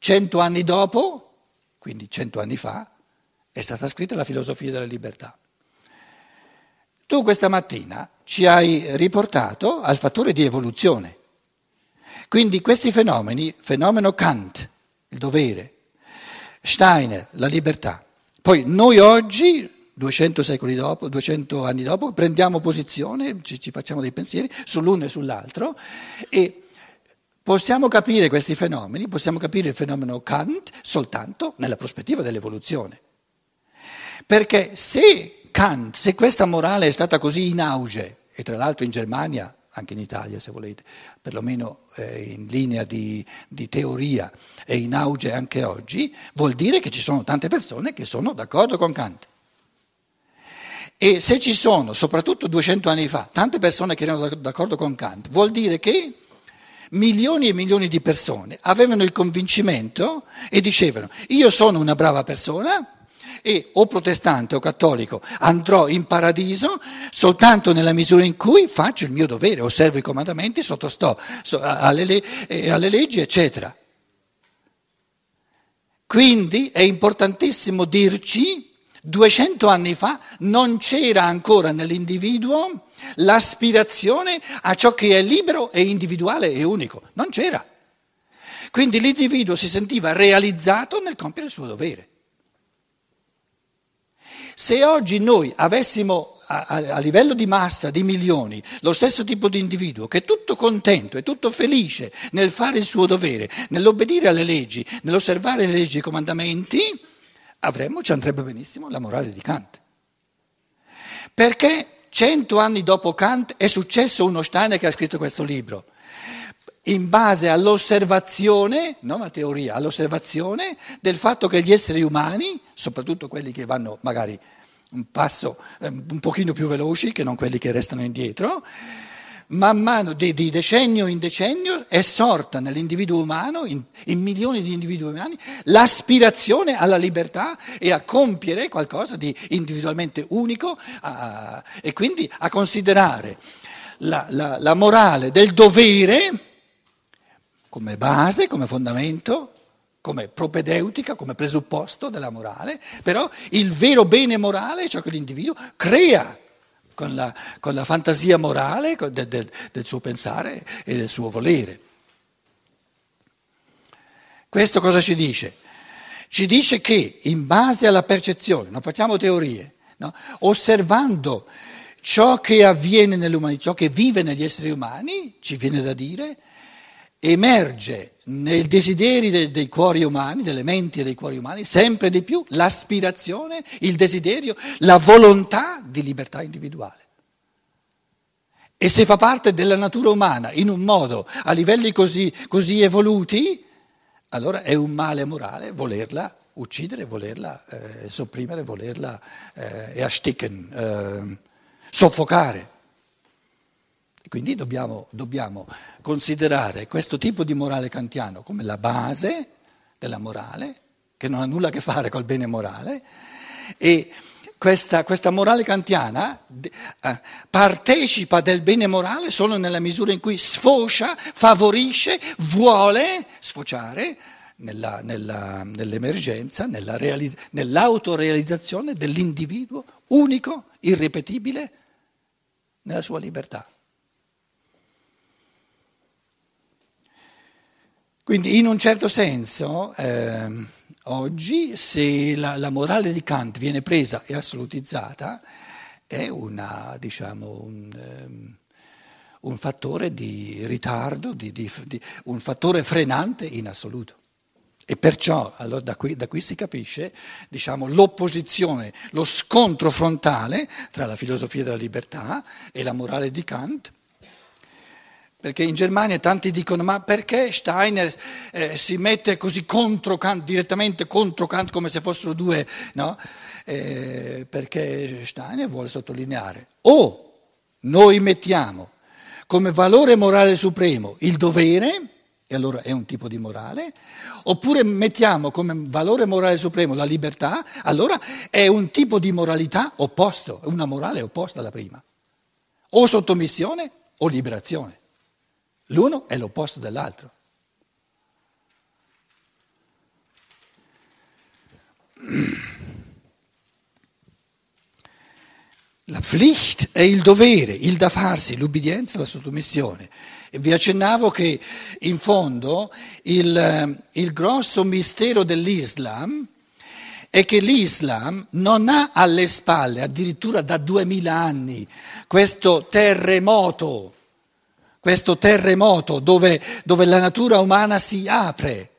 cento anni dopo, quindi cento anni fa, è stata scritta la filosofia della libertà. Tu questa mattina ci hai riportato al fattore di evoluzione. Quindi questi fenomeni, fenomeno Kant, il dovere, Steiner, la libertà. Poi noi oggi, 200 secoli dopo, 200 anni dopo, prendiamo posizione, ci, ci facciamo dei pensieri sull'uno e sull'altro e possiamo capire questi fenomeni, possiamo capire il fenomeno Kant soltanto nella prospettiva dell'evoluzione. Perché se Kant, se questa morale è stata così in auge, e tra l'altro in Germania, anche in Italia se volete, perlomeno eh, in linea di, di teoria è in auge anche oggi, vuol dire che ci sono tante persone che sono d'accordo con Kant. E se ci sono, soprattutto 200 anni fa, tante persone che erano d'accordo con Kant, vuol dire che milioni e milioni di persone avevano il convincimento e dicevano io sono una brava persona, e o protestante o cattolico andrò in paradiso soltanto nella misura in cui faccio il mio dovere, osservo i comandamenti, sottosto alle, alle leggi, eccetera. Quindi è importantissimo dirci, 200 anni fa non c'era ancora nell'individuo l'aspirazione a ciò che è libero e individuale e unico, non c'era. Quindi l'individuo si sentiva realizzato nel compiere il suo dovere. Se oggi noi avessimo a, a, livello di massa, di milioni, lo stesso tipo di individuo che è tutto contento e tutto felice nel fare il suo dovere, nell'obbedire alle leggi, nell'osservare le leggi e i comandamenti, avremmo, ci andrebbe benissimo la morale di Kant. Perché cento anni dopo Kant è successo uno Steiner che ha scritto questo libro. In base all'osservazione, non a teoria, all'osservazione del fatto che gli esseri umani, soprattutto quelli che vanno magari un passo eh, un pochino più veloci che non quelli che restano indietro, man mano di, di decennio in decennio è sorta nell'individuo umano, in, in, milioni di individui umani, l'aspirazione alla libertà e a compiere qualcosa di individualmente unico a, e quindi a considerare la, la, la morale del dovere come base, come fondamento, come propedeutica, come presupposto della morale, però il vero bene morale è ciò che l'individuo crea con la, con la fantasia morale del, del, del suo pensare e del suo volere. Questo cosa ci dice? Ci dice che in base alla percezione, non facciamo teorie, no? osservando ciò che avviene nell'umanità, ciò che vive negli esseri umani, ci viene da dire emerge nei desideri dei, dei cuori umani, delle menti e dei cuori umani, sempre di più l'aspirazione, il desiderio, la volontà di libertà individuale. E se fa parte della natura umana in un modo a livelli così, così evoluti, allora è un male morale volerla uccidere, volerla eh, sopprimere, volerla eh, ersticken, eh, soffocare. Quindi dobbiamo, dobbiamo, considerare questo tipo di morale kantiano come la base della morale, che non ha nulla a che fare col bene morale, e questa, questa morale kantiana eh, partecipa del bene morale solo nella misura in cui sfocia, favorisce, vuole sfociare nella, nella, nell'emergenza, nella reali, nell'autorealizzazione dell'individuo unico, irripetibile, nella sua libertà. Quindi in un certo senso eh, oggi se la, la, morale di Kant viene presa e assolutizzata è una, diciamo, un, um, un, fattore di ritardo, di, di, di, un fattore frenante in assoluto. E perciò allora, da, qui, da, qui, si capisce diciamo, l'opposizione, lo scontro frontale tra la filosofia della libertà e la morale di Kant perché in Germania tanti dicono ma perché Steiner eh, si mette così contro Kant, direttamente contro Kant come se fossero due, no? Eh, perché Steiner vuole sottolineare o noi mettiamo come valore morale supremo il dovere, e allora è un tipo di morale, oppure mettiamo come valore morale supremo la libertà, allora è un tipo di moralità opposto, una morale opposta alla prima, o sottomissione o liberazione. L'uno è l'opposto dell'altro. La Pflicht è il dovere, il da farsi, l'ubbidienza, la sottomissione. E vi accennavo che in fondo il, il grosso mistero dell'Islam è che l'Islam non ha alle spalle, addirittura da duemila anni, questo terremoto, questo terremoto dove, dove la natura umana si apre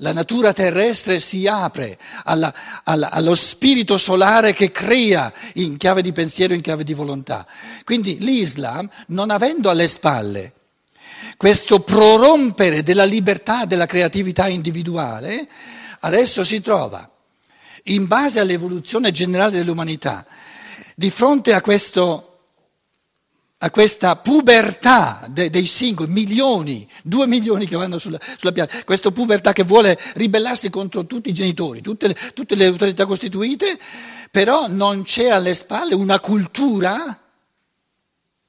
la natura terrestre si apre alla, alla, allo spirito solare che crea in chiave di pensiero, in chiave di volontà. Quindi l'Islam, non avendo alle spalle questo prorompere della libertà, della creatività individuale, adesso si trova, in base all'evoluzione generale dell'umanità, di fronte a questo a questa pubertà de, dei singoli, milioni, due milioni che vanno sulla, sulla piazza, questa pubertà che vuole ribellarsi contro tutti i genitori, tutte le, tutte le autorità costituite, però non c'è alle spalle una cultura,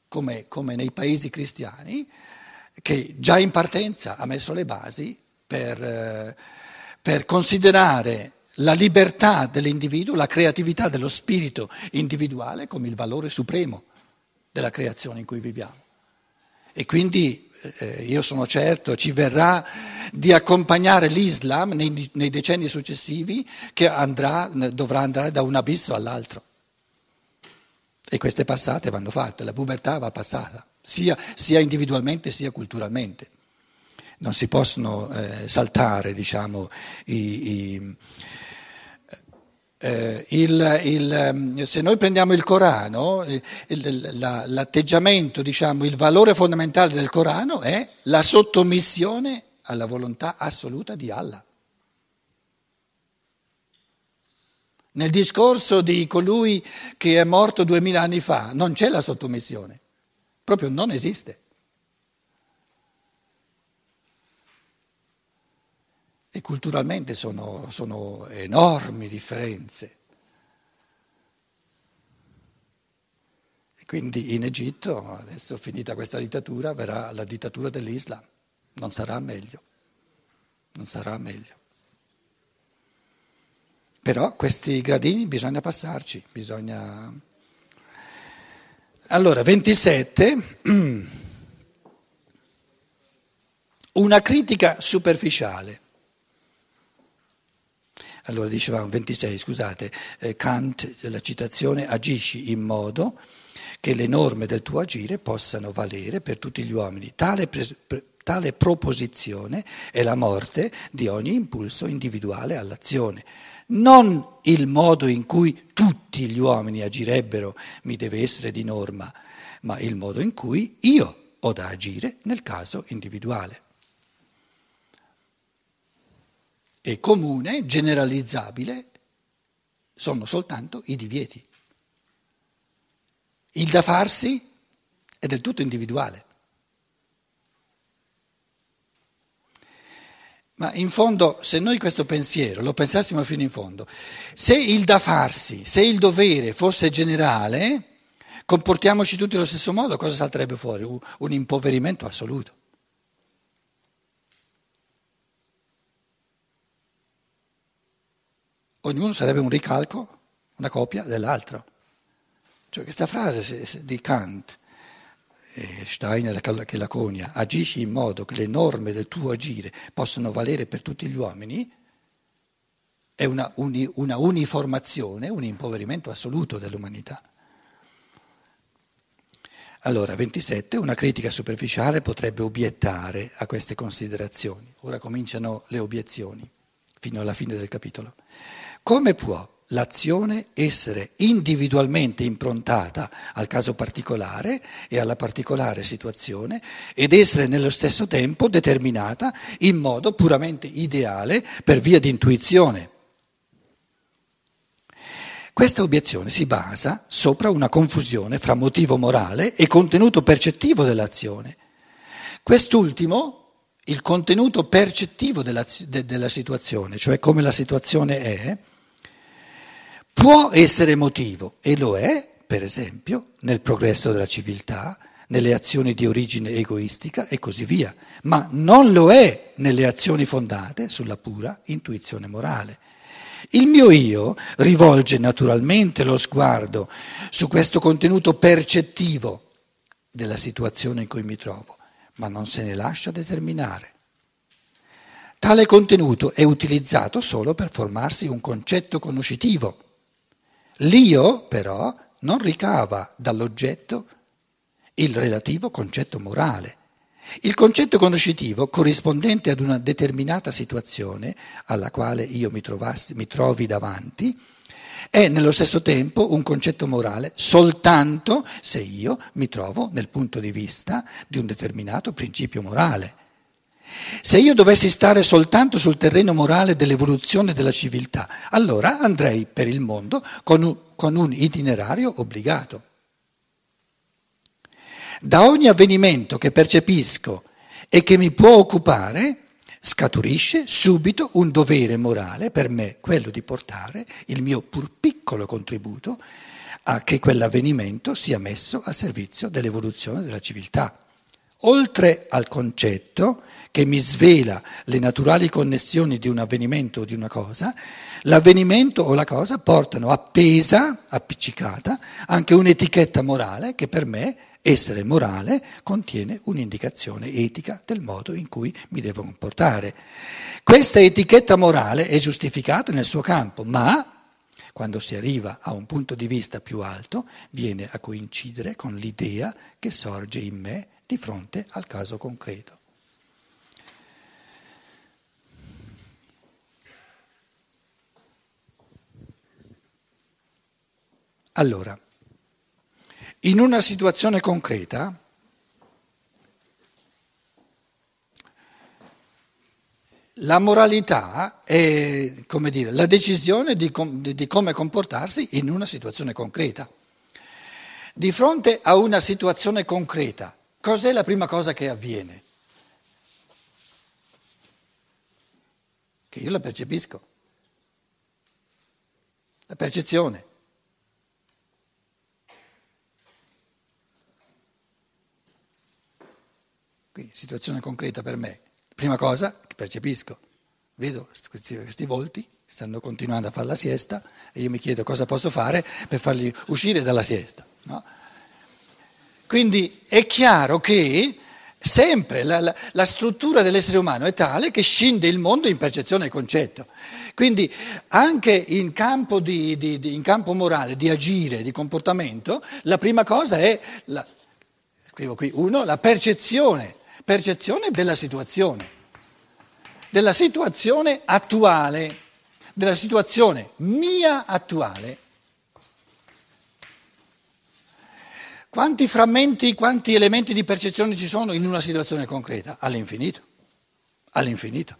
come, come nei paesi cristiani, che già in partenza ha messo le basi per, eh, per considerare la libertà dell'individuo, la creatività dello spirito individuale come il valore supremo della creazione in cui viviamo. E quindi eh, io sono certo ci verrà di accompagnare l'Islam nei, nei decenni successivi che andrà, dovrà andare da un abisso all'altro. E queste passate vanno fatte, la pubertà va passata, sia, sia individualmente sia culturalmente. Non si possono eh, saltare, diciamo, i, i eh, il, il, ehm, se noi prendiamo il Corano, il, la, l'atteggiamento, diciamo, il valore fondamentale del Corano è la sottomissione alla volontà assoluta di Allah. Nel discorso di colui che è morto duemila anni fa non c'è la sottomissione, proprio non esiste. E culturalmente sono, sono enormi differenze. E quindi in Egitto, adesso finita questa dittatura, verrà la dittatura dell'Islam. Non sarà meglio. Non sarà meglio. Però questi gradini bisogna passarci, bisogna... Allora, 27, una critica superficiale. Allora dicevamo 26, scusate, eh, Kant, la citazione, agisci in modo che le norme del tuo agire possano valere per tutti gli uomini. Tale, pres- tale proposizione è la morte di ogni impulso individuale all'azione. Non il modo in cui tutti gli uomini agirebbero mi deve essere di norma, ma il modo in cui io ho da agire nel caso individuale. E comune, generalizzabile, sono soltanto i divieti. Il da farsi è del tutto individuale. Ma in fondo, se noi questo pensiero lo pensassimo fino in fondo, se il da farsi, se il dovere fosse generale, comportiamoci tutti allo stesso modo, cosa salterebbe fuori? Un impoverimento assoluto. Ognuno sarebbe un ricalco, una copia dell'altro. Cioè questa frase di Kant, eh, Steiner che la conia, agisci in modo che le norme del tuo agire possano valere per tutti gli uomini, è una, uni, una uniformazione, un impoverimento assoluto dell'umanità. Allora, 27, una critica superficiale potrebbe obiettare a queste considerazioni. Ora cominciano le obiezioni, fino alla fine del capitolo. Come può l'azione essere individualmente improntata al caso particolare e alla particolare situazione ed essere nello stesso tempo determinata in modo puramente ideale per via di intuizione? Questa obiezione si basa sopra una confusione fra motivo morale e contenuto percettivo dell'azione. Quest'ultimo, il contenuto percettivo della, de, della situazione, cioè come la situazione è, può essere motivo e lo è, per esempio, nel progresso della civiltà, nelle azioni di origine egoistica e così via, ma non lo è nelle azioni fondate sulla pura intuizione morale. Il mio io rivolge naturalmente lo sguardo su questo contenuto percettivo della situazione in cui mi trovo, ma non se ne lascia determinare. Tale contenuto è utilizzato solo per formarsi un concetto conoscitivo. L'io, però, non ricava dall'oggetto il relativo concetto morale. Il concetto conoscitivo, corrispondente ad una determinata situazione alla quale io mi, trovassi, mi trovi davanti, è nello stesso tempo un concetto morale soltanto se io mi trovo nel punto di vista di un determinato principio morale. Se io dovessi stare soltanto sul terreno morale dell'evoluzione della civiltà, allora andrei per il mondo con un, con un itinerario obbligato. Da ogni avvenimento che percepisco e che mi può occupare, scaturisce subito un dovere morale per me, quello di portare il mio pur piccolo contributo a che quell'avvenimento sia messo a servizio dell'evoluzione della civiltà. Oltre al concetto che mi svela le naturali connessioni di un avvenimento o di una cosa, l'avvenimento o la cosa portano appesa, appiccicata, anche un'etichetta morale che per me essere morale contiene un'indicazione etica del modo in cui mi devo comportare. Questa etichetta morale è giustificata nel suo campo, ma quando si arriva a un punto di vista più alto viene a coincidere con l'idea che sorge in me di fronte al caso concreto. Allora, in una situazione concreta, la moralità è, dire, la decisione di, com- di come comportarsi in una situazione concreta. Di fronte a una situazione concreta, cos'è la prima cosa che avviene? Che io la percepisco. La percezione. Qui, situazione concreta per me. Prima cosa che percepisco, vedo questi, questi volti, stanno continuando a fare la siesta e io mi chiedo cosa posso fare per farli uscire dalla siesta. No? Quindi è chiaro che sempre la, la, la, struttura dell'essere umano è tale che scinde il mondo in percezione e concetto. Quindi anche in campo, di, di, di, in campo morale, di agire, di comportamento, la prima cosa è, la, scrivo qui, uno, la percezione percezione della situazione, della situazione attuale, della situazione mia attuale. Quanti frammenti, quanti elementi di percezione ci sono in una situazione concreta? All'infinito, all'infinito.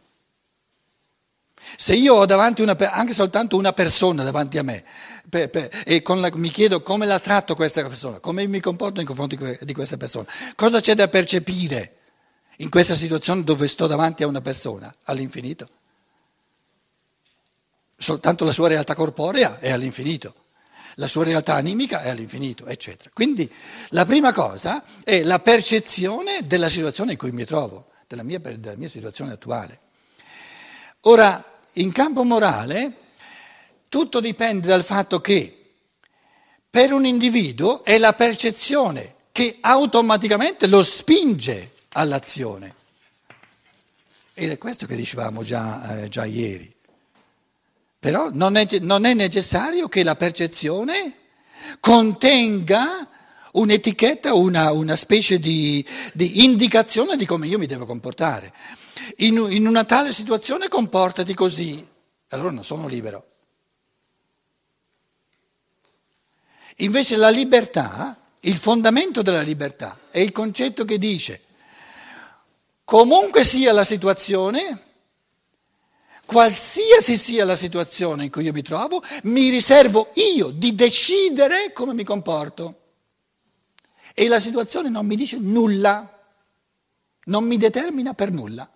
Se io ho davanti una, anche soltanto una persona davanti a me per, per, e la, mi chiedo come la tratto questa persona, come mi comporto in confronto di questa persona, cosa c'è da percepire? in questa situazione dove sto davanti a una persona all'infinito. Soltanto la sua realtà corporea è all'infinito, la sua realtà animica è all'infinito, eccetera. Quindi la prima cosa è la percezione della situazione in cui mi trovo, della mia, della mia situazione attuale. Ora, in campo morale, tutto dipende dal fatto che per un individuo è la percezione che automaticamente lo spinge all'azione. Ed è questo che dicevamo già, eh, già ieri. Però non è, non è necessario che la percezione contenga un'etichetta, una, una specie di, di, indicazione di come io mi devo comportare. In, in, una tale situazione comportati così, allora non sono libero. Invece la libertà, il fondamento della libertà è il concetto che dice Comunque sia la situazione, qualsiasi sia la situazione in cui io mi trovo, mi riservo io di decidere come mi comporto. E la situazione non mi dice nulla, non mi determina per nulla.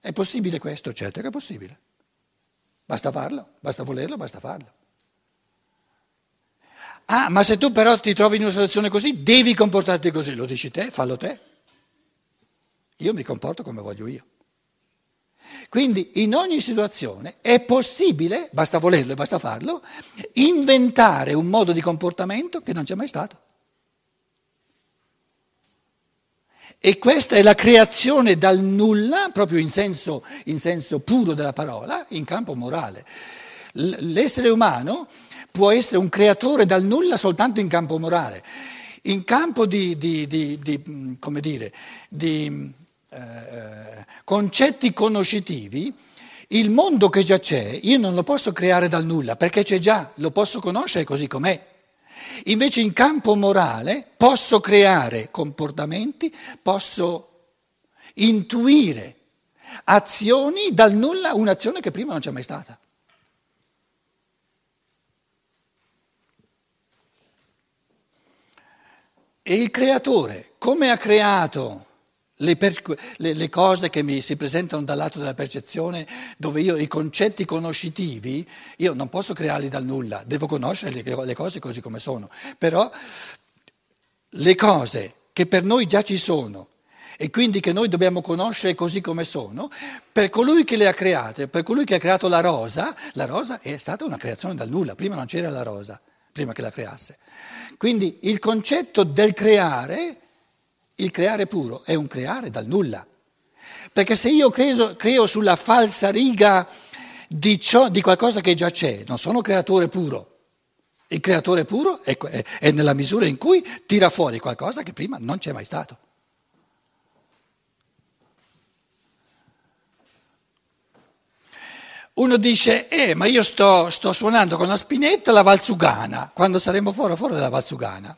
È possibile questo? Certo che è possibile. Basta farlo, basta volerlo, basta farlo. Ah, ma se tu però ti trovi in una situazione così, devi comportarti così, lo dici te, fallo te. Io mi comporto come voglio io. Quindi in ogni situazione è possibile, basta volerlo e basta farlo, inventare un modo di comportamento che non c'è mai stato. E questa è la creazione dal nulla, proprio in senso, in senso puro della parola, in campo morale. L'essere umano può essere un creatore dal nulla soltanto in campo morale. In campo di, di, di, di come dire, di eh, concetti conoscitivi, il mondo che già c'è, io non lo posso creare dal nulla, perché c'è già, lo posso conoscere così com'è. Invece in campo morale posso creare comportamenti, posso intuire azioni dal nulla, un'azione che prima non c'è mai stata. E il creatore, come ha creato le, per, le, le, cose che mi si presentano dal lato della percezione, dove io i concetti conoscitivi, io non posso crearli dal nulla, devo conoscere le, le cose così come sono. Però le cose che per noi già ci sono e quindi che noi dobbiamo conoscere così come sono, per colui che le ha create, per colui che ha creato la rosa, la rosa è stata una creazione dal nulla, prima non c'era la rosa, prima che la creasse. Quindi il concetto del creare il creare puro è un creare dal nulla. Perché se io creo, creo sulla falsa riga di, ciò, di, qualcosa che già c'è, non sono creatore puro. Il creatore puro è, è, è nella misura in cui tira fuori qualcosa che prima non c'è mai stato. Uno dice, eh, ma io sto, sto, suonando con la spinetta la Valsugana, quando saremo fuori, fuori dalla Valsugana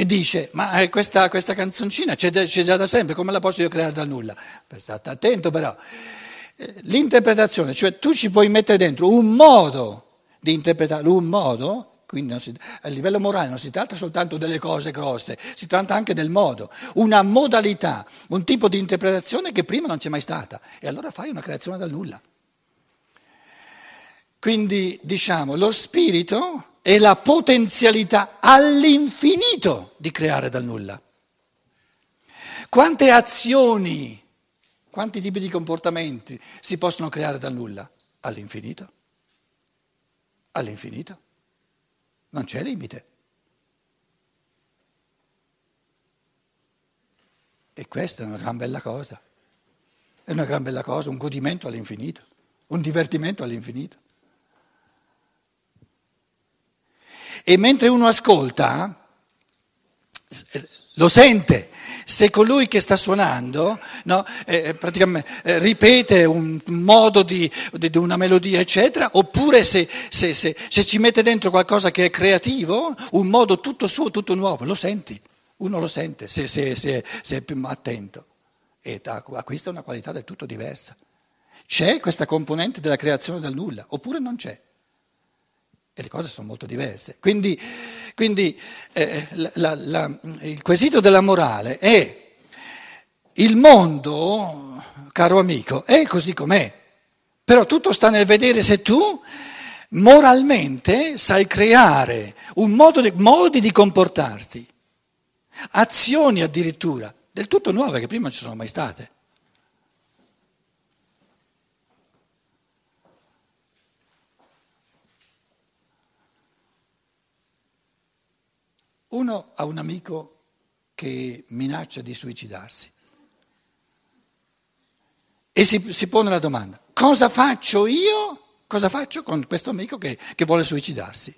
e dice, ma eh, questa, questa canzoncina c'è, c'è, già da sempre, come la posso io creare dal nulla? State attento però. Eh, l'interpretazione, cioè tu ci puoi mettere dentro un modo di interpretare, un modo, quindi si, a livello morale non si tratta soltanto delle cose grosse, si tratta anche del modo, una modalità, un tipo di interpretazione che prima non c'è mai stata. E allora fai una creazione dal nulla. Quindi diciamo, lo spirito è la potenzialità all'infinito di creare dal nulla. Quante azioni, quanti tipi di comportamenti si possono creare dal nulla? All'infinito. All'infinito. Non c'è limite. E questa è una gran bella cosa. È una gran bella cosa, un godimento all'infinito, un divertimento all'infinito. E mentre uno ascolta, lo sente. Se colui che sta suonando no, eh, eh, ripete un modo di, di, una melodia, eccetera, oppure se, se, se, se, ci mette dentro qualcosa che è creativo, un modo tutto suo, tutto nuovo, lo senti, uno lo sente se, è più attento e acquista una qualità del tutto diversa. C'è questa componente della creazione dal nulla, oppure non c'è e le cose sono molto diverse. Quindi, quindi eh, la, la, il quesito della morale è il mondo, caro amico, è così com'è, però tutto sta nel vedere se tu moralmente sai creare un modo di, modi di comportarti, azioni addirittura, del tutto nuove che prima non ci sono mai state. Uno ha un amico che minaccia di suicidarsi e si, si pone la domanda, cosa faccio io? Cosa faccio con questo amico che, che vuole suicidarsi?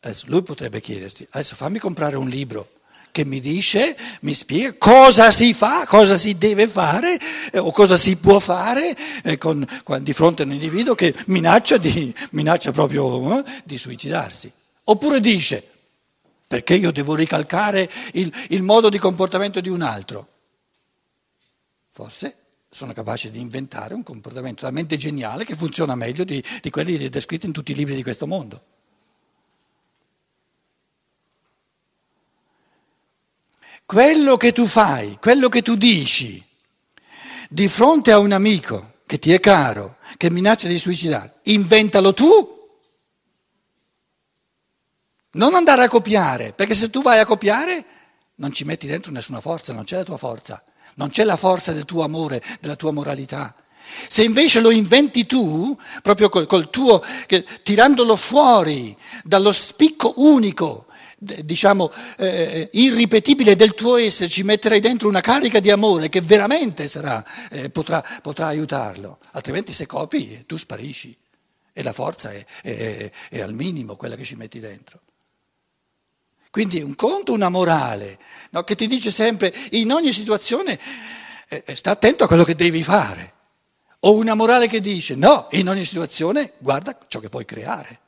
Adesso lui potrebbe chiedersi, adesso fammi comprare un libro che mi dice, mi spiega cosa si fa, cosa si deve fare eh, o cosa si può fare eh, con, con, di fronte a un individuo che minaccia, di, minaccia proprio eh, di suicidarsi. Oppure dice, perché io devo ricalcare il, il modo di comportamento di un altro? Forse sono capace di inventare un comportamento talmente geniale che funziona meglio di, di quelli descritti in tutti i libri di questo mondo. Quello che tu fai, quello che tu dici di fronte a un amico che ti è caro, che minaccia di suicidare, inventalo tu non andare a copiare, perché se tu vai a copiare non ci metti dentro nessuna forza, non c'è la tua forza. non c'è la forza del tuo amore, della tua moralità. Se invece lo inventi tu, proprio col, col tuo, che, tirandolo fuori dallo spicco unico, diciamo eh, irripetibile del tuo essere, ci metterai dentro una carica di amore che veramente sarà, eh, potrà, potrà, aiutarlo, altrimenti se copi tu sparisci e la forza è, è, è al minimo quella che ci metti dentro. Quindi un conto, una morale, no, che ti dice sempre in ogni situazione eh, eh, sta attento a quello che devi fare. O una morale che dice no, in ogni situazione guarda ciò che puoi creare.